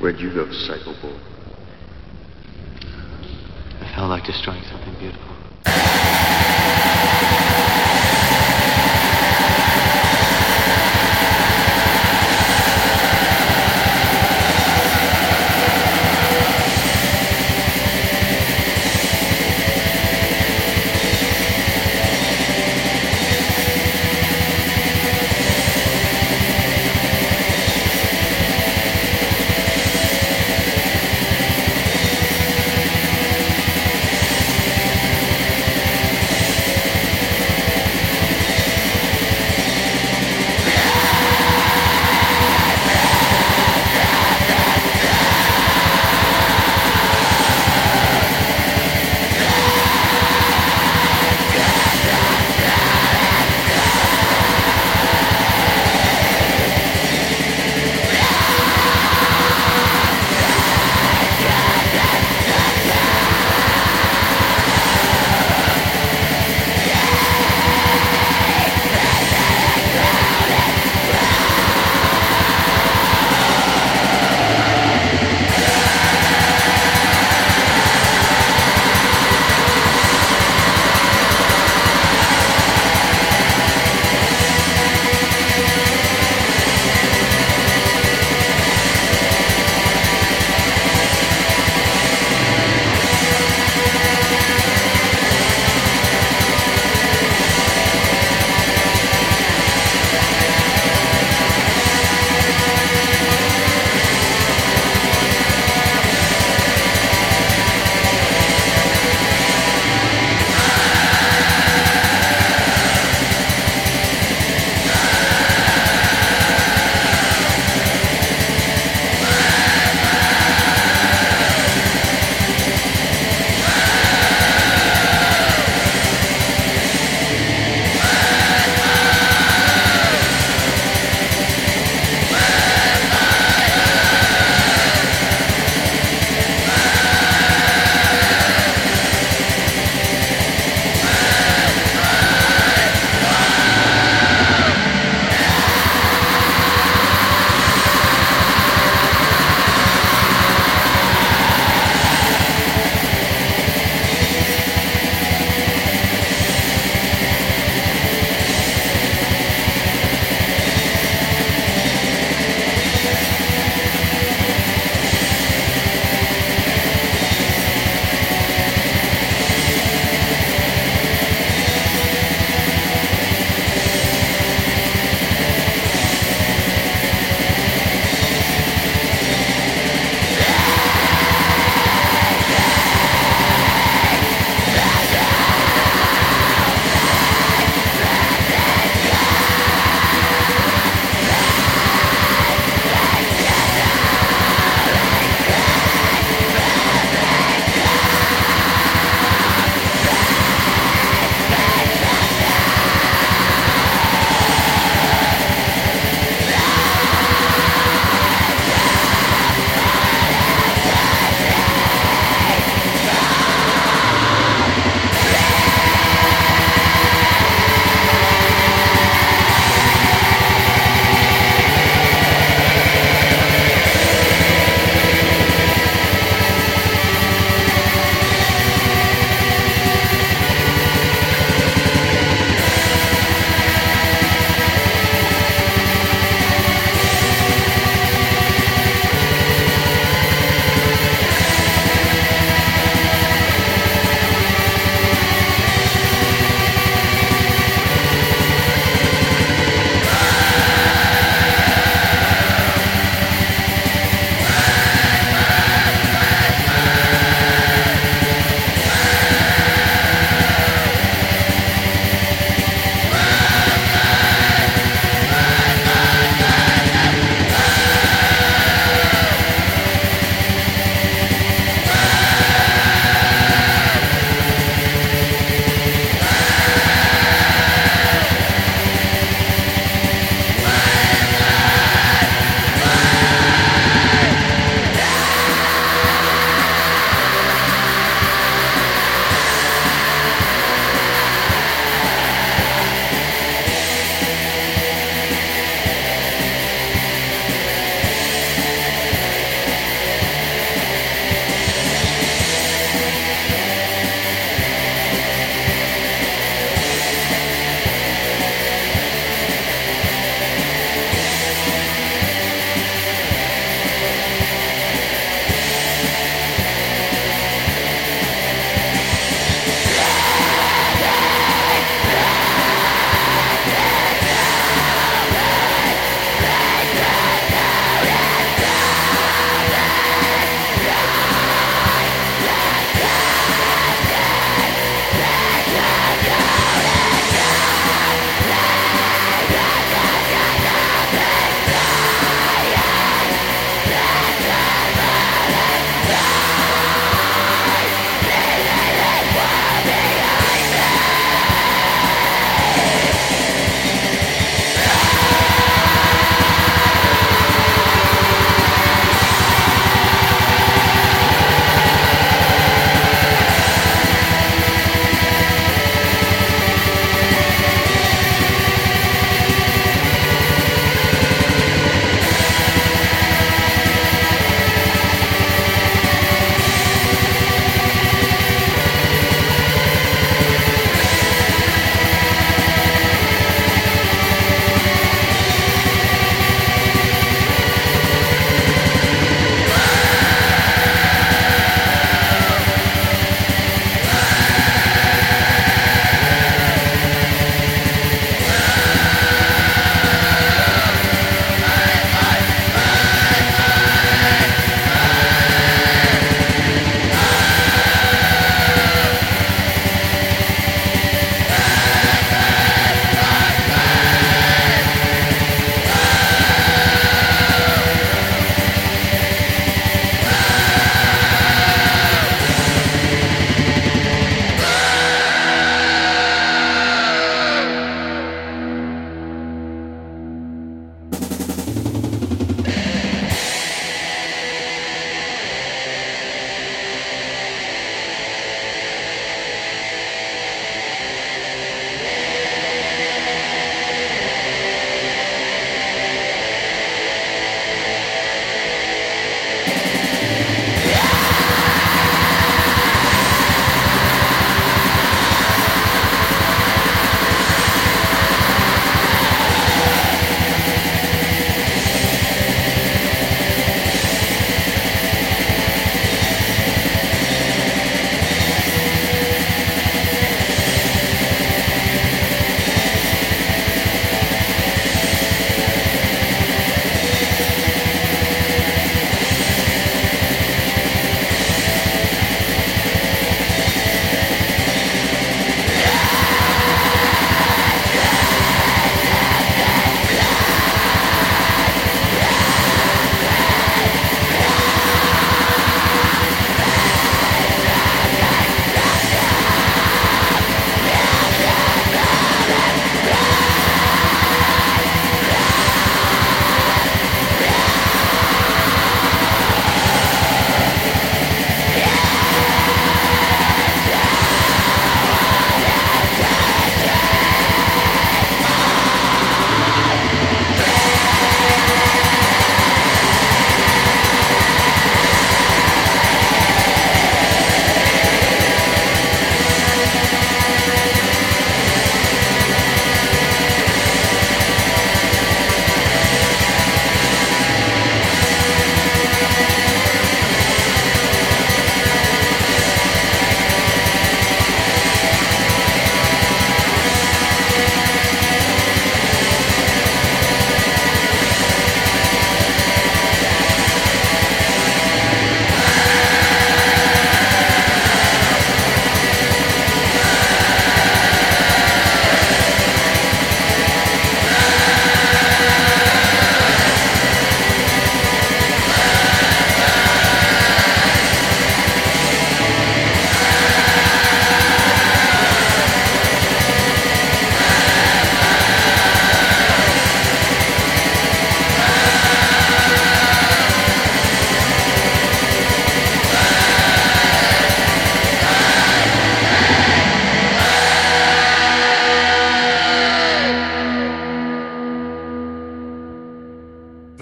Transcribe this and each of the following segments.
Where'd you go, Psycho Bull? I felt like destroying something beautiful.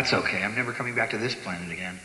That's okay. I'm never coming back to this planet again.